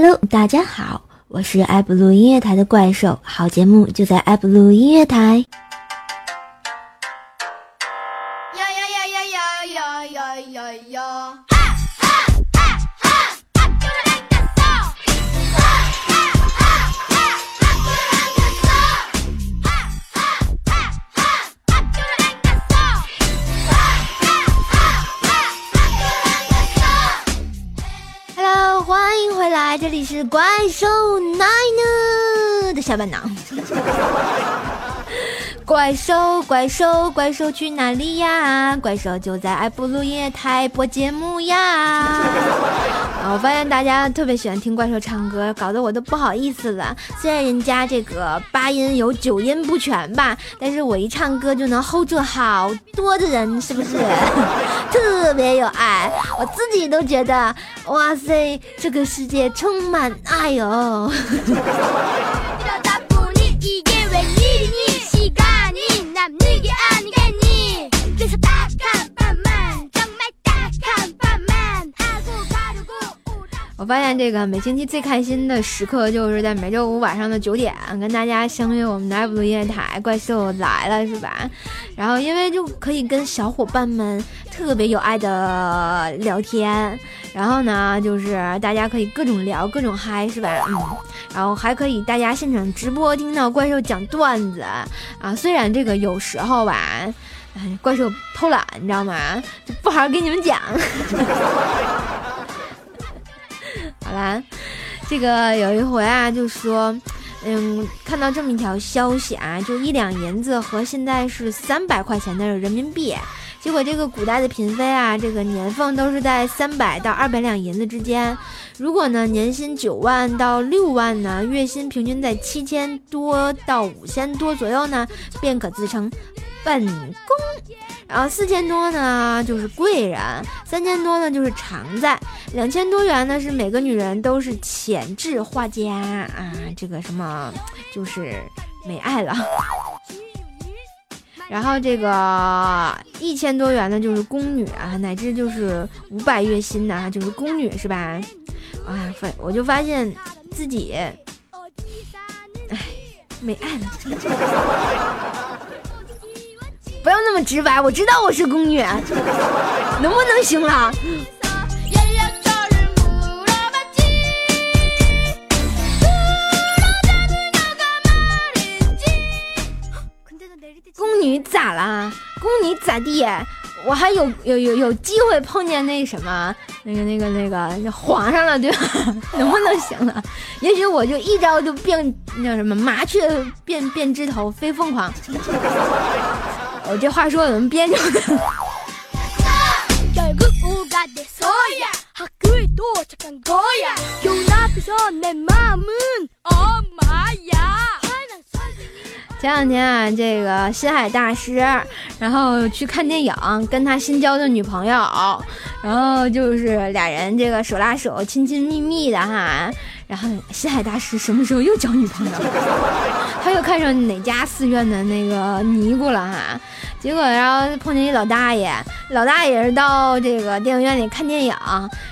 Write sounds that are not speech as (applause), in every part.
Hello，大家好，我是爱布鲁音乐台的怪兽，好节目就在爱布鲁音乐台。是怪兽奈奈的下半场。怪兽，怪兽，怪兽去哪里呀？怪兽就在爱布鲁音乐台播节目呀！啊，(laughs) 我发现大家特别喜欢听怪兽唱歌，搞得我都不好意思了。虽然人家这个八音有九音不全吧，但是我一唱歌就能 hold 住好多的人，是不是？(laughs) 特别有爱，我自己都觉得，哇塞，这个世界充满爱哟！(laughs) 发现这个每星期最开心的时刻，就是在每周五晚上的九点，跟大家相约我们的爱普音乐台，怪兽来了，是吧？然后因为就可以跟小伙伴们特别有爱的聊天，然后呢，就是大家可以各种聊，各种嗨，是吧？嗯，然后还可以大家现场直播听到怪兽讲段子啊，虽然这个有时候吧，哎，怪兽偷懒，你知道吗？就不好好给你们讲。(laughs) 好啦，这个有一回啊，就说，嗯，看到这么一条消息啊，就一两银子和现在是三百块钱的人民币，结果这个古代的嫔妃啊，这个年俸都是在三百到二百两银子之间。如果呢年薪九万到六万呢，月薪平均在七千多到五千多左右呢，便可自称本宫。然后四千多呢就是贵人，三千多呢就是常在，两千多元呢是每个女人都是潜质画家啊，这个什么就是没爱了。然后这个一千多元呢就是宫女啊，乃至就是五百月薪的啊，就是宫女是吧？哎，发我就发现自己，哎，没爱了。不要那么直白，我知道我是宫女，(laughs) 能不能行了？宫女咋啦？宫女咋地？我还有有有有机会碰见那什么那个那个那个皇上了，对吧？(laughs) 能不能行了？也许我就一招就变那什么麻雀变变枝头飞凤凰。我这话说怎么编出的？前两天啊，这个心海大师，然后去看电影，跟他新交的女朋友，然后就是俩人这个手拉手，亲亲密密的哈。然后西海大师什么时候又交女朋友？(laughs) 他又看上哪家寺院的那个尼姑了哈？结果然后碰见一老大爷，老大爷是到这个电影院里看电影，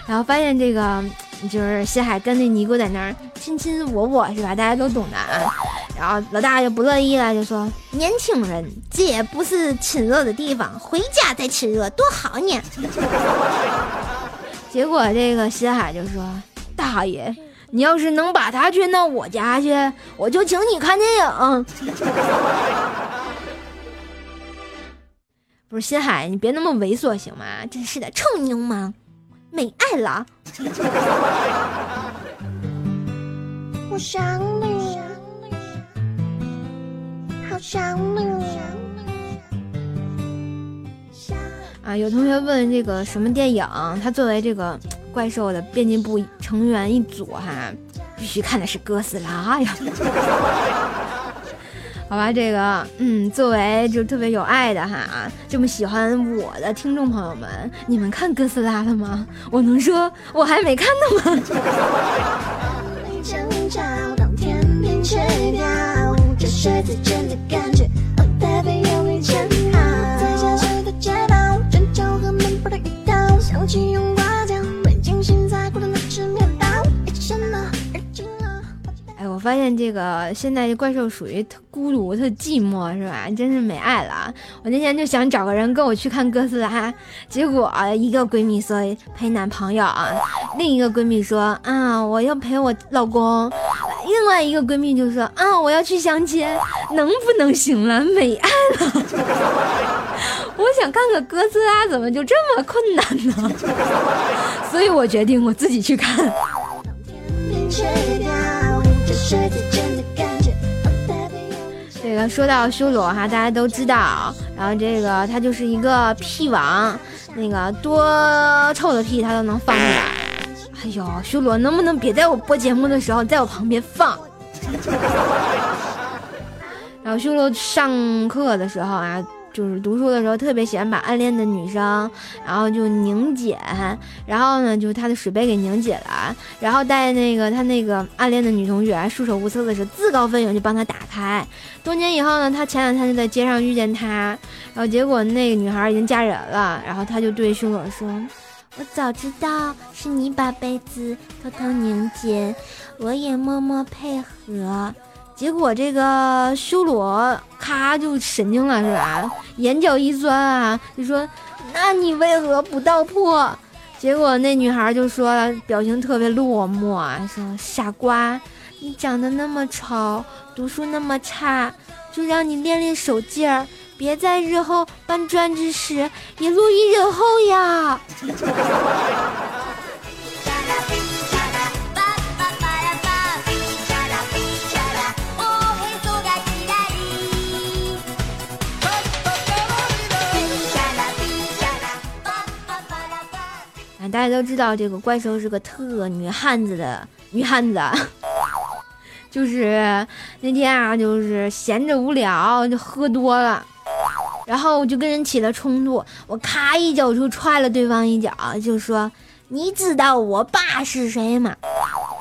然后发现这个就是西海跟那尼姑在那儿亲亲我我是吧？大家都懂的啊。然后老大爷就不乐意了，就说：“年轻人，这也不是亲热的地方，回家再亲热多好呢。”结果这个西海就说：“大爷。”你要是能把他圈到我家去，我就请你看电影。(laughs) 不是心海，你别那么猥琐行吗？真是的，臭妞吗？没爱了。我想你，好想你。啊，有同学问这个什么电影？他作为这个。怪兽的编辑部成员一组哈，必须看的是哥斯拉呀。(laughs) 好吧，这个嗯，作为就特别有爱的哈，这么喜欢我的听众朋友们，你们看哥斯拉了吗？我能说我还没看呢吗？(laughs) 发现这个现在这怪兽属于特孤独、特寂寞，是吧？真是没爱了。我那天就想找个人跟我去看哥斯拉，结果一个闺蜜说陪男朋友啊，另一个闺蜜说啊我要陪我老公，另外一个闺蜜就说啊我要去相亲，能不能行了？没爱了。(laughs) 我想看个哥斯拉，怎么就这么困难呢？(laughs) 所以我决定我自己去看。这个说到修罗哈，大家都知道，然后这个他就是一个屁王，那个多臭的屁他都能放出来。哎呦，修罗能不能别在我播节目的时候在我旁边放？(laughs) 然后修罗上课的时候啊。就是读书的时候特别喜欢把暗恋的女生，然后就拧紧，然后呢，就是他的水杯给拧紧了，然后带那个他那个暗恋的女同学束手无策的时候，自告奋勇就帮他打开。多年以后呢，他前两天就在街上遇见他，然后结果那个女孩已经嫁人了，然后他就对凶手说：“我早知道是你把杯子偷偷拧紧，我也默默配合。”结果这个修罗咔就神经了是吧？眼角一酸啊，就说：“那你为何不道破？”结果那女孩就说了，表情特别落寞啊，说：“傻瓜，你长得那么丑，读书那么差，就让你练练手劲儿，别在日后搬砖之时也落于人后呀。(laughs) ”大家都知道这个怪兽是个特女汉子的女汉子，(laughs) 就是那天啊，就是闲着无聊就喝多了，然后我就跟人起了冲突，我咔一脚就踹了对方一脚，就说你知道我爸是谁吗？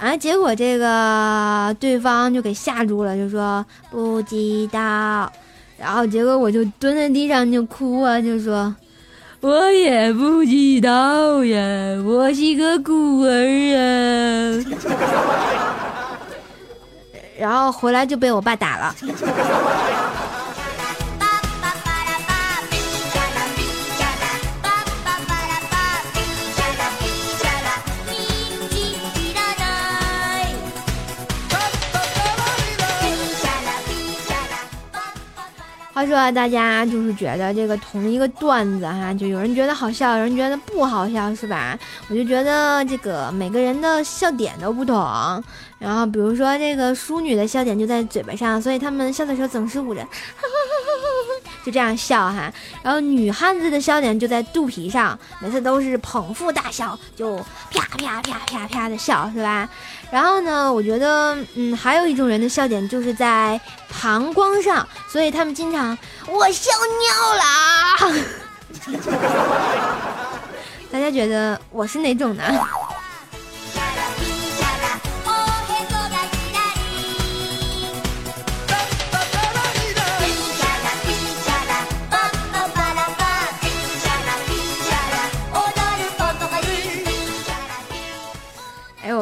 啊，结果这个对方就给吓住了，就说不知道，然后结果我就蹲在地上就哭啊，就说。我也不知道呀，我是个孤儿啊。(laughs) 然后回来就被我爸打了。话说大家就是觉得这个同一个段子哈，就有人觉得好笑，有人觉得不好笑，是吧？我就觉得这个每个人的笑点都不同。然后比如说这个淑女的笑点就在嘴巴上，所以他们笑的时候总是捂着，(laughs) 就这样笑哈。然后女汉子的笑点就在肚皮上，每次都是捧腹大笑，就啪啪啪啪啪的笑，是吧？然后呢，我觉得，嗯，还有一种人的笑点就是在膀胱上，所以他们经常我笑尿了。(laughs) 大家觉得我是哪种呢？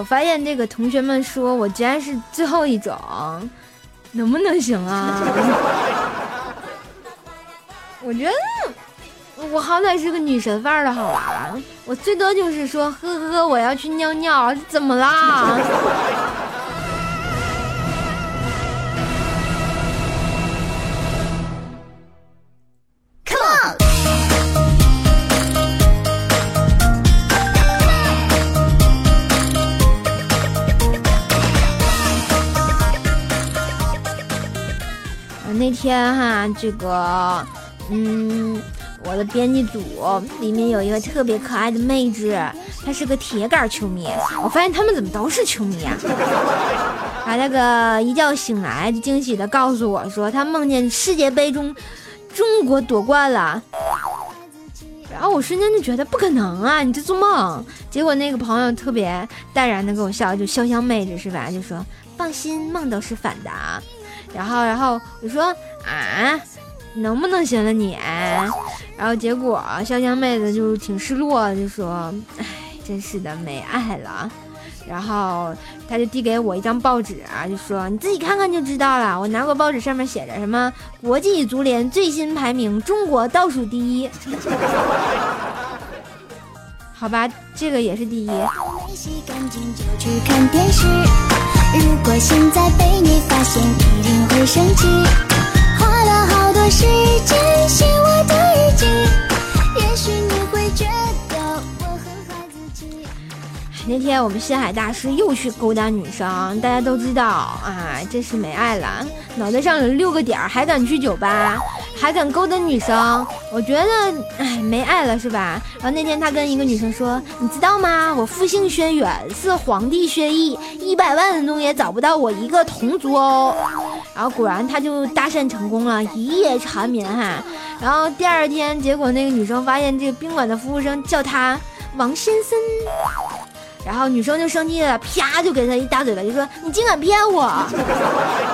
我发现这个同学们说我居然是最后一种，能不能行啊？(laughs) 我觉得我好歹是个女神范儿的好吧？我最多就是说呵呵，我要去尿尿，怎么啦？那天哈，这个，嗯，我的编辑组里面有一个特别可爱的妹子，她是个铁杆球迷。我发现他们怎么都是球迷啊？(laughs) 啊，那个一觉醒来就惊喜的告诉我说，他梦见世界杯中中国夺冠了。然后我瞬间就觉得不可能啊，你在做梦。结果那个朋友特别淡然的跟我笑，就潇湘妹子是吧？就说放心，梦都是反的啊。然后，然后我说啊，能不能行了你？然后结果潇湘妹子就挺失落，就说：“哎，真是的，没爱了。”然后他就递给我一张报纸啊，就说你自己看看就知道了。我拿过报纸，上面写着什么国际足联最新排名，中国倒数第一。(laughs) 好吧，这个也是第一。如果现在被你发现，一定会生气。花了好多时间那天我们心海大师又去勾搭女生，大家都知道啊，这是没爱了，脑袋上有六个点儿，还敢去酒吧。还敢勾搭女生，我觉得，哎，没爱了是吧？然后那天他跟一个女生说：“你知道吗？我复姓轩辕，是皇帝薛毅，一百万人中也找不到我一个同族哦。”然后果然他就搭讪成功了，一夜缠绵哈。然后第二天，结果那个女生发现这个宾馆的服务生叫他王先生，然后女生就生气了，啪就给他一大嘴巴，就说：“你竟敢骗我！”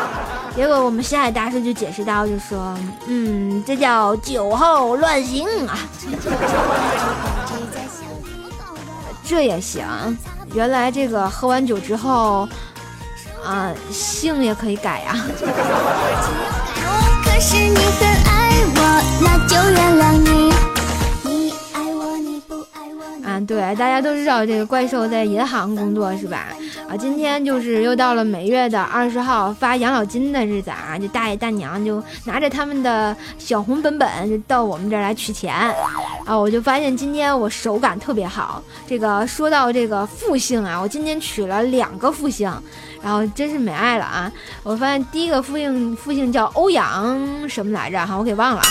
(laughs) 结果我们西海大师就解释到，就说，嗯，这叫酒后乱性啊，(laughs) 这也行。原来这个喝完酒之后，啊，性也可以改呀。(laughs) 可是你很爱我，那就原谅你。对，大家都知道这个怪兽在银行工作是吧？啊，今天就是又到了每月的二十号发养老金的日子啊，这大爷大娘就拿着他们的小红本本就到我们这儿来取钱啊。我就发现今天我手感特别好。这个说到这个复姓啊，我今天取了两个复姓，然后真是没爱了啊。我发现第一个复姓复姓叫欧阳什么来着哈，我给忘了。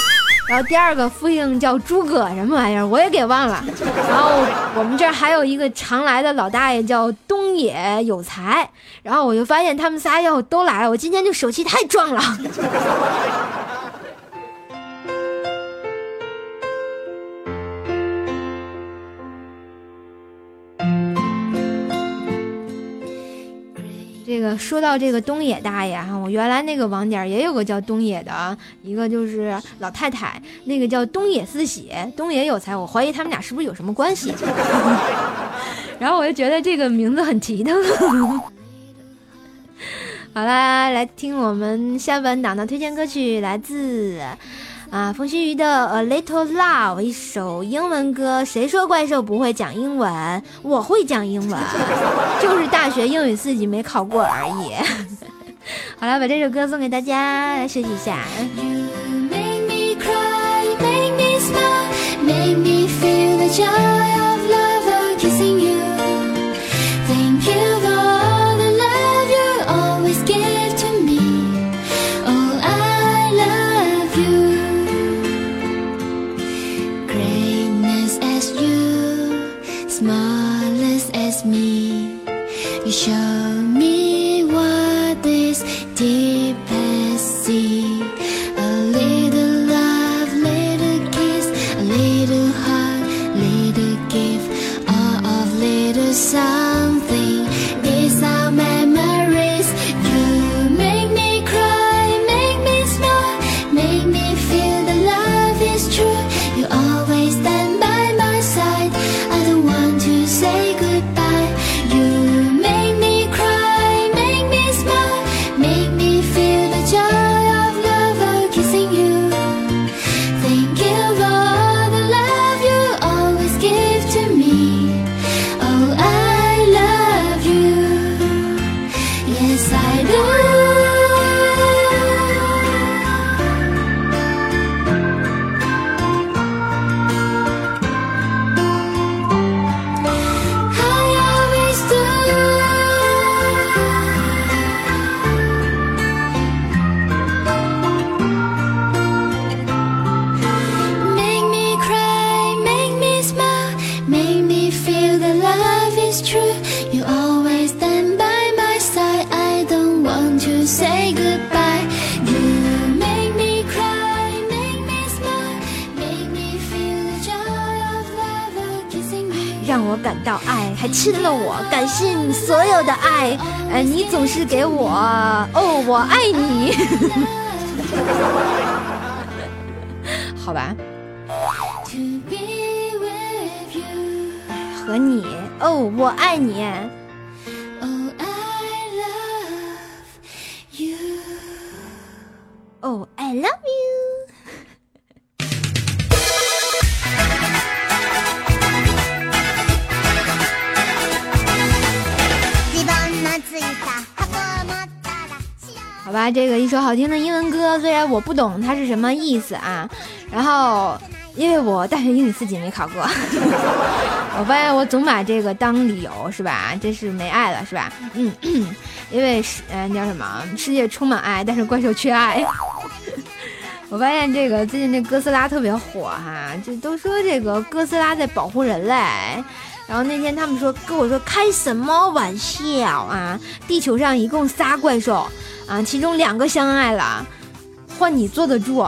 然后第二个复姓叫诸葛什么玩意儿，我也给忘了。然后我们这儿还有一个常来的老大爷叫东野有才。然后我就发现他们仨要都来，我今天就手气太壮了。这个说到这个东野大爷哈，我原来那个网点也有个叫东野的，一个就是老太太，那个叫东野四喜，东野有才，我怀疑他们俩是不是有什么关系？(laughs) 然后我就觉得这个名字很奇特。(laughs) 好啦，来听我们下半档的推荐歌曲，来自。啊，风须鱼的《A Little Love》一首英文歌。谁说怪兽不会讲英文？我会讲英文，(laughs) 就是大学英语四级没考过而已。(laughs) 好了，把这首歌送给大家，来学习一下。亲了我，感谢你所有的爱，呃，你总是给我哦，我爱你，(laughs) 好吧，和你哦，我爱你。这个一首好听的英文歌，虽然我不懂它是什么意思啊，然后因为我大学英语四级没考过，(laughs) 我发现我总把这个当理由是吧？真是没爱了是吧？嗯，(clears throat) 因为是呃叫什么？世界充满爱，但是怪兽缺爱。(laughs) 我发现这个最近这哥斯拉特别火哈，就都说这个哥斯拉在保护人类。然后那天他们说跟我说开什么玩笑啊？地球上一共仨怪兽啊，其中两个相爱了，换你坐得住？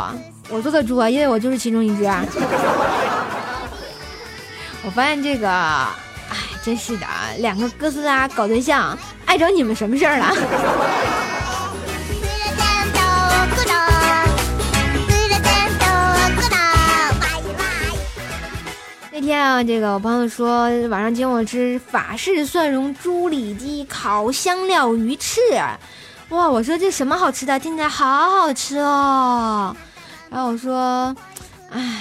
我坐得住啊，因为我就是其中一只。(laughs) 我发现这个，哎，真是的，两个哥斯拉搞对象，碍着你们什么事儿了？(laughs) 天啊，这个我朋友说晚上请我吃法式蒜蓉猪里脊烤香料鱼翅，哇！我说这什么好吃的？听起来好好吃哦。然后我说，哎呀，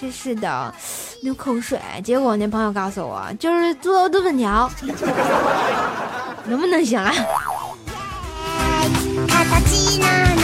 真是的，流口水。结果我那朋友告诉我，就是做炖粉条，(laughs) 能不能行啊？(laughs)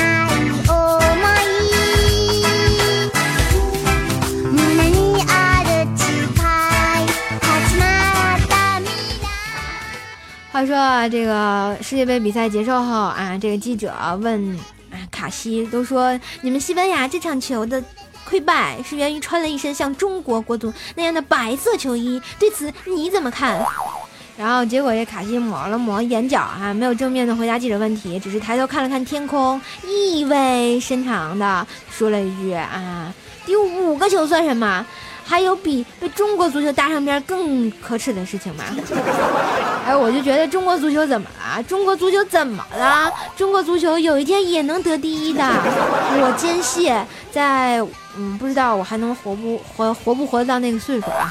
话说这个世界杯比赛结束后啊，这个记者问啊卡西，都说你们西班牙这场球的溃败是源于穿了一身像中国国足那样的白色球衣，对此你怎么看？(laughs) 然后结果这卡西抹了抹眼角啊，没有正面的回答记者问题，只是抬头看了看天空，意味深长的说了一句啊，丢五个球算什么？还有比被中国足球搭上边更可耻的事情吗？(laughs) 哎，我就觉得中国足球怎么了？中国足球怎么了？中国足球有一天也能得第一的，我坚信，在嗯，不知道我还能活不活活不活到那个岁数啊？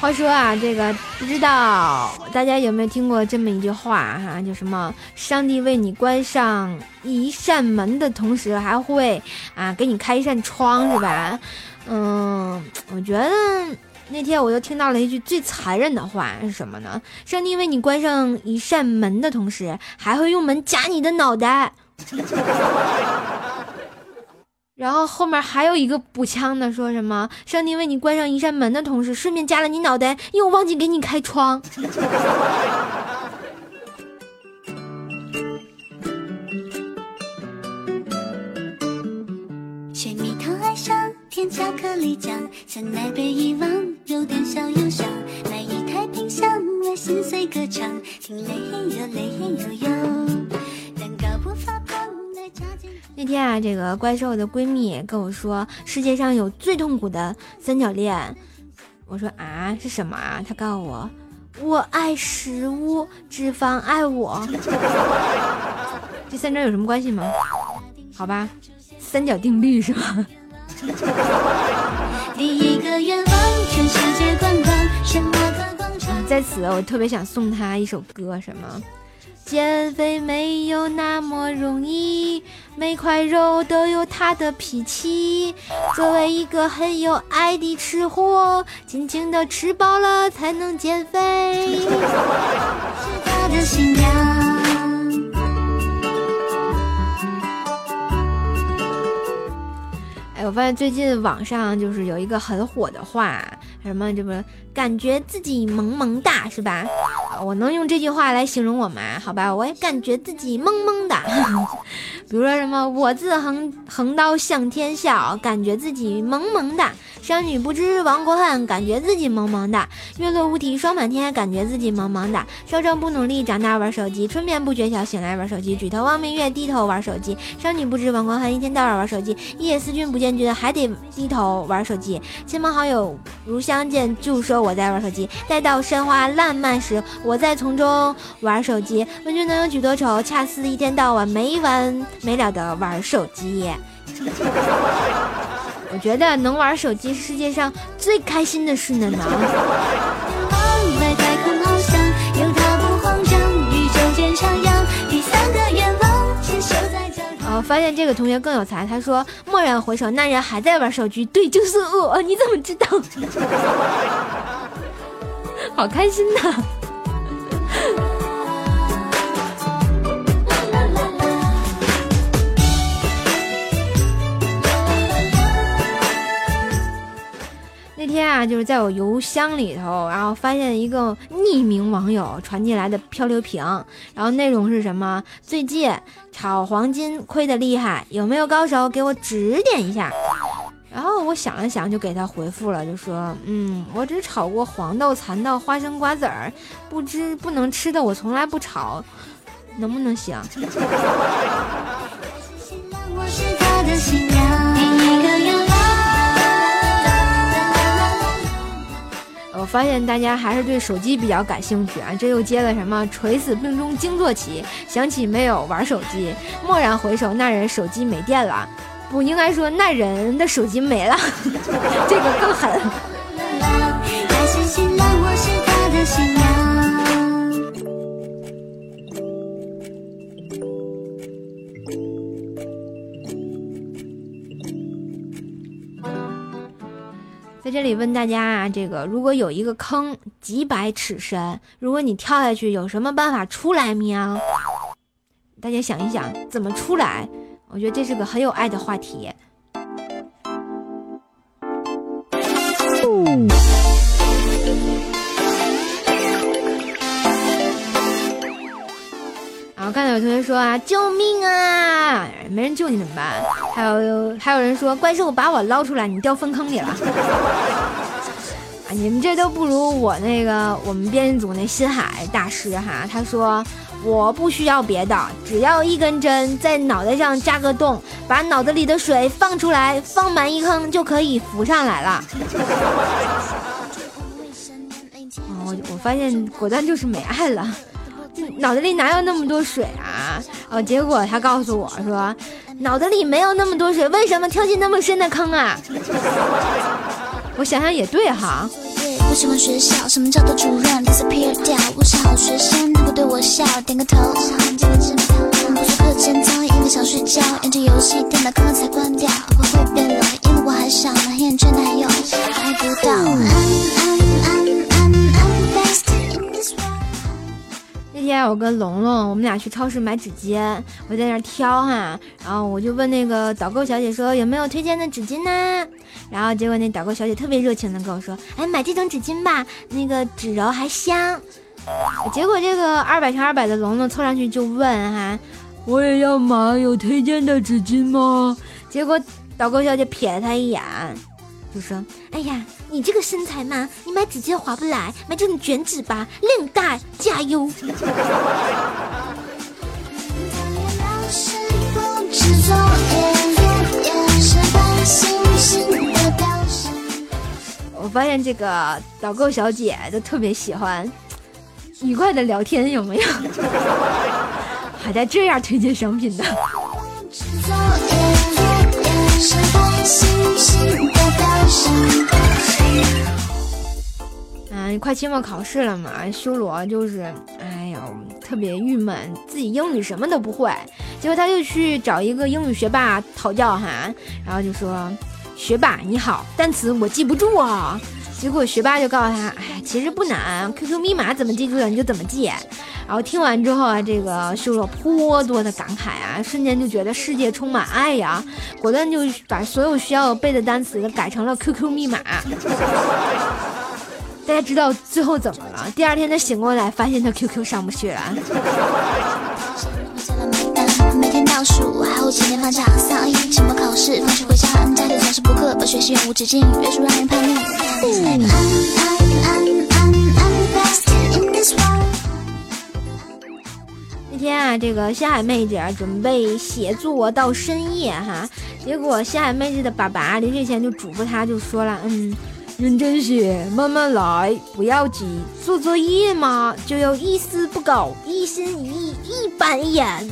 话说啊，这个不知道大家有没有听过这么一句话哈，就什么上帝为你关上一扇门的同时，还会啊给你开一扇窗，是吧？嗯，我觉得那天我又听到了一句最残忍的话是什么呢？上帝为你关上一扇门的同时，还会用门夹你的脑袋。然后后面还有一个补枪的，说什么上帝为你关上一扇门的同时，顺便夹了你脑袋，又忘记给你开窗。(laughs) 水蜜桃爱上甜巧克力酱，酸奶被遗忘，有点小忧伤。买一台冰箱来心碎歌唱，听雷哟雷哟哟，蛋糕不发。那天啊，这个怪兽的闺蜜跟我说，世界上有最痛苦的三角恋。我说啊，是什么啊？她告诉我，我爱食物，脂肪爱我。这三者有什么关系吗？好吧，三角定律是吧？在此，我特别想送他一首歌，什么？减肥没有那么容易，每块肉都有它的脾气。作为一个很有爱的吃货，尽情的吃饱了才能减肥。是他的新娘。哎，我发现最近网上就是有一个很火的话，什么这不感觉自己萌萌哒是吧？我能用这句话来形容我吗？好吧，我也感觉自己萌萌哒。(laughs) 比如说什么，我自横横刀向天笑，感觉自己萌萌哒；商女不知亡国恨，感觉自己萌萌哒；月落乌啼霜满天，感觉自己萌萌哒；少壮不努力，长大玩手机；春眠不觉晓，醒来玩手机；举头望明月，低头玩手机；商女不知亡国恨，一天到晚玩手机；一夜思君不见君，还得低头玩手机；亲朋好友如相见，就说我在玩手机；待到山花烂漫时，我在丛中玩手机；问君能有几多愁，恰似一天到晚没完。没了的玩手机，(laughs) 我觉得能玩手机是世界上最开心的事呢。呃，发现这个同学更有才，他说：“蓦然回首，那人还在玩手机。”对，就是我。你怎么知道？好开心呐！那天啊，就是在我邮箱里头，然后发现一个匿名网友传进来的漂流瓶，然后内容是什么？最近炒黄金亏的厉害，有没有高手给我指点一下？然后我想了想，就给他回复了，就说：嗯，我只炒过黄豆、蚕豆、花生、瓜子儿，不知不能吃的我从来不炒，能不能行？(laughs) 我发现大家还是对手机比较感兴趣啊！这又接了什么？垂死病中惊坐起，想起没有玩手机，蓦然回首，那人手机没电了。不应该说那人的手机没了，(laughs) 这个更狠。在这里问大家啊，这个如果有一个坑几百尺深，如果你跳下去，有什么办法出来喵？大家想一想，怎么出来？我觉得这是个很有爱的话题。然后刚才有同学说啊，救命啊！没人救你怎么办？还有还有人说，怪兽把我捞出来，你掉粪坑里了。啊，你们这都不如我那个我们编辑组那新海大师哈，他说。我不需要别的，只要一根针在脑袋上扎个洞，把脑子里的水放出来，放满一坑就可以浮上来了。我我发现果断就是没爱了，(laughs) 脑子里哪有那么多水啊？哦，结果他告诉我说，脑子里没有那么多水，为什么跳进那么深的坑啊？(laughs) 我想想也对哈。不喜欢学校，什么叫做主任？disappear 掉，我是好学生，他不对我笑，点个头。不说课间操，因为想睡觉，研究游戏，电脑刚刚才关掉，会会变老，因为我还小，难厌倦男友还不到。那天我跟龙龙，我们俩去超市买纸巾，我在那挑哈，然后我就问那个导购小姐说有没有推荐的纸巾呢？然后结果那导购小姐特别热情的跟我说，哎，买这种纸巾吧，那个纸柔还香。结果这个二百乘二百的龙龙凑上去就问哈，我也要买，有推荐的纸巾吗？结果导购小姐瞥了他一眼。就说：“哎呀，你这个身材嘛，你买纸巾划不来，买这种卷纸吧，量大，加油。” (laughs) 我发现这个导购小姐都特别喜欢愉快的聊天，有没有？(laughs) 还在这样推荐商品的。嗯，快期末考试了嘛，修罗就是，哎呦，特别郁闷，自己英语什么都不会，结果他就去找一个英语学霸讨教哈，然后就说，学霸你好，单词我记不住啊。结果学霸就告诉他：“哎，其实不难，QQ 密码怎么记住的你就怎么记。”然后听完之后啊，这个修罗颇多的感慨啊，瞬间就觉得世界充满爱呀，果断就把所有需要背的单词都改成了 QQ 密码。(laughs) 大家知道最后怎么了？第二天他醒过来，发现他 QQ 上不去了。倒数，还有几天放假，三二一，期末考试，放学回家，家里总是补课，把学习永无止境，越说让人叛逆。那天啊，这个星海妹子准备写作到深夜哈，结果星海妹子的爸爸临睡前就嘱咐她，就说了，嗯，认真写，慢慢来，不要急。做作业嘛，就要一丝不苟，一心一意，一板一眼。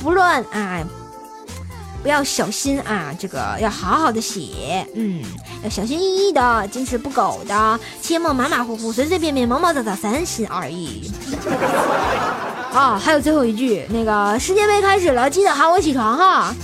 不乱啊，不要小心啊，这个要好好的写，嗯，要小心翼翼的，坚持不苟的，切莫马马虎虎、随随便便、毛毛躁躁、三心二意。啊，还有最后一句，那个世界杯开始了，记得喊我起床哈。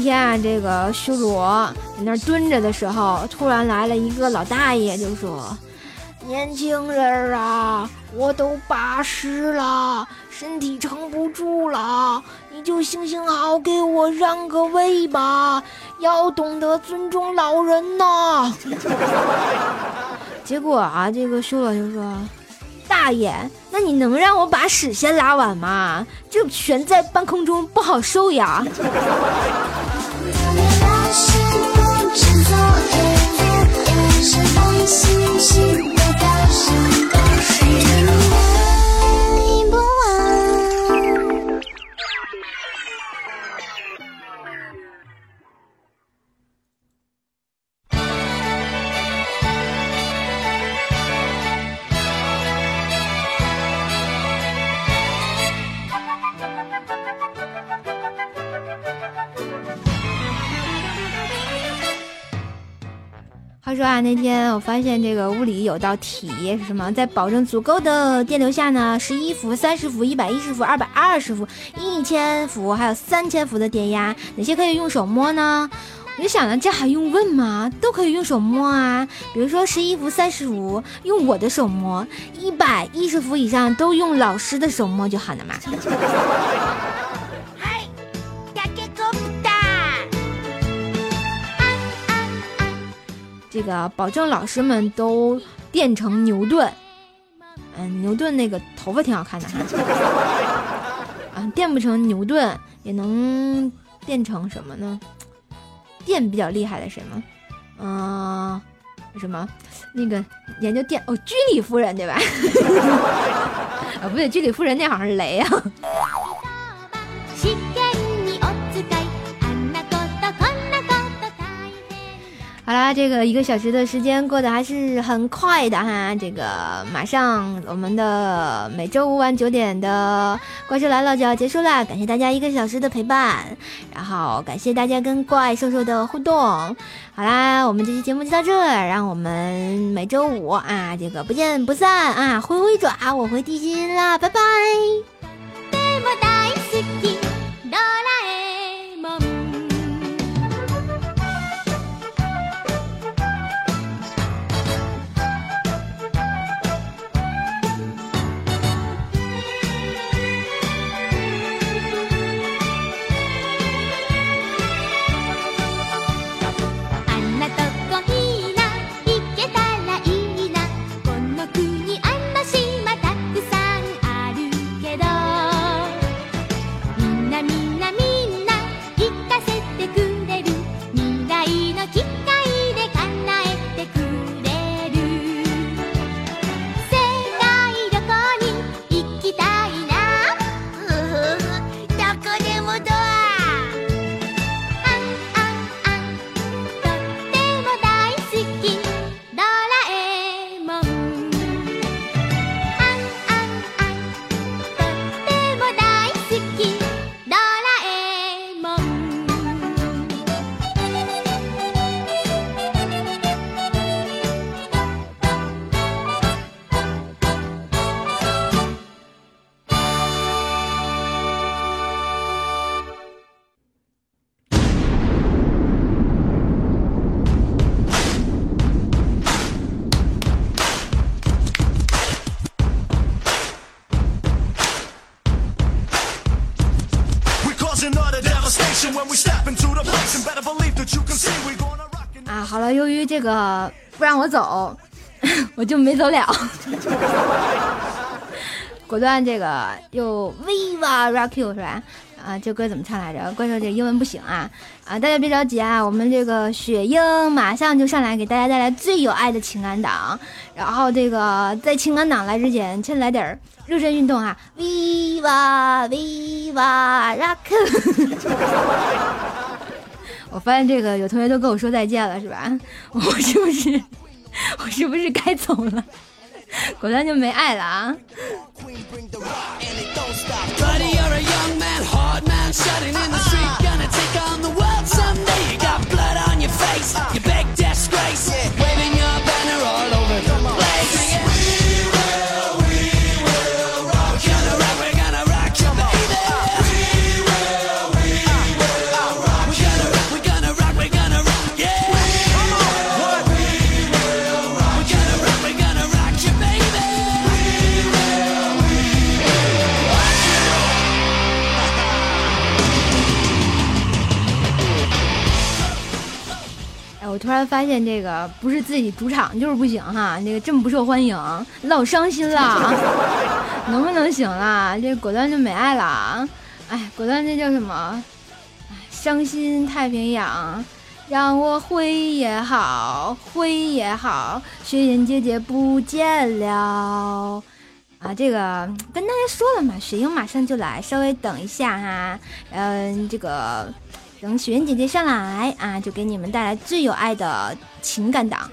天啊，这个修罗在那蹲着的时候，突然来了一个老大爷，就说：“年轻人啊，我都八十了，身体撑不住了，你就行行好，给我让个位吧，要懂得尊重老人呐。(laughs) ”结果啊，这个修罗就说。大爷，那你能让我把屎先拉完吗？就悬在半空中不好受呀。(laughs) 那天我发现这个屋里有道题是什么？在保证足够的电流下呢，十一伏、三十伏、一百一十伏、二百二十伏、一千伏，还有三千伏的电压，哪些可以用手摸呢？我就想呢，这还用问吗？都可以用手摸啊。比如说十一伏、三十伏用我的手摸，一百一十伏以上都用老师的手摸就好了嘛。这个保证老师们都电成牛顿，嗯，牛顿那个头发挺好看的哈。(laughs) 啊，电不成牛顿也能电成什么呢？电比较厉害的什么？嗯，什么？那个研究电哦，居里夫人对吧？(laughs) 啊，不对，居里夫人那好像是雷啊。好啦，这个一个小时的时间过得还是很快的哈。这个马上我们的每周五晚九点的怪兽来了就要结束了，感谢大家一个小时的陪伴，然后感谢大家跟怪兽兽的互动。好啦，我们这期节目就到这，让我们每周五啊，这个不见不散啊！挥挥爪，我回地心啦，拜拜。这个不让我走，我就没走了。(laughs) 果断这个又 Viva Rock You 是吧？啊，这歌怎么唱来着？怪兽这英文不行啊！啊，大家别着急啊，我们这个雪鹰马上就上来给大家带来最有爱的情感档。然后这个在情感档来之前，先来点热身运动啊！Viva Viva Rocku 我发现这个有同学都跟我说再见了，是吧？我是不是我是不是该走了？果断就没爱了啊发现这个不是自己主场就是不行哈，这个这么不受欢迎，老伤心了，(laughs) 能不能行了？这果断就没爱了，哎，果断这叫什么？哎伤心太平洋，让我灰也好，灰也好，雪英姐姐不见了。啊，这个跟大家说了嘛，雪英马上就来，稍微等一下哈，嗯，这个等雪英姐姐上来啊，就给你们带来最有爱的情感档。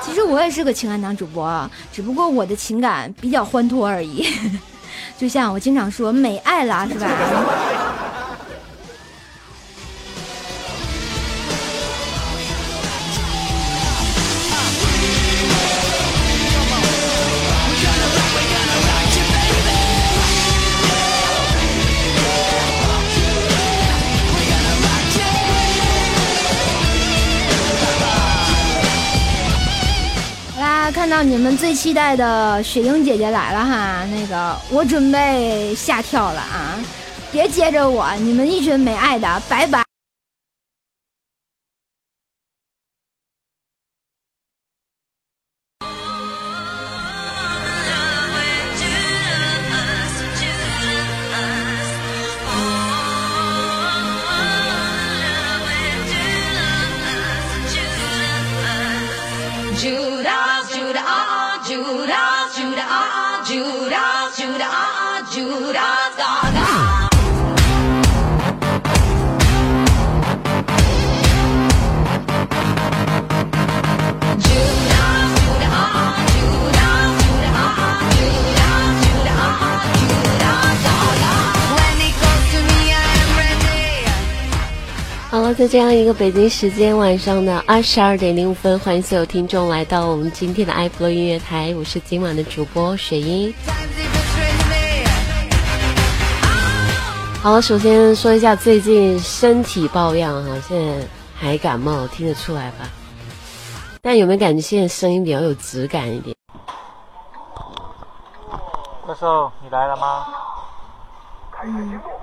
其实我也是个情感党主播，只不过我的情感比较欢脱而已，(laughs) 就像我经常说，美爱了，是吧？你们最期待的雪英姐姐来了哈，那个我准备下跳了啊，别接着我，你们一群没爱的，拜拜。在这样一个北京时间晚上的二十二点零五分，欢迎所有听众来到我们今天的爱普乐音乐台，我是今晚的主播雪英。好了，首先说一下最近身体抱恙哈，现在还感冒，听得出来吧？但有没有感觉现在声音比较有质感一点？教授，你来了吗？开始节目。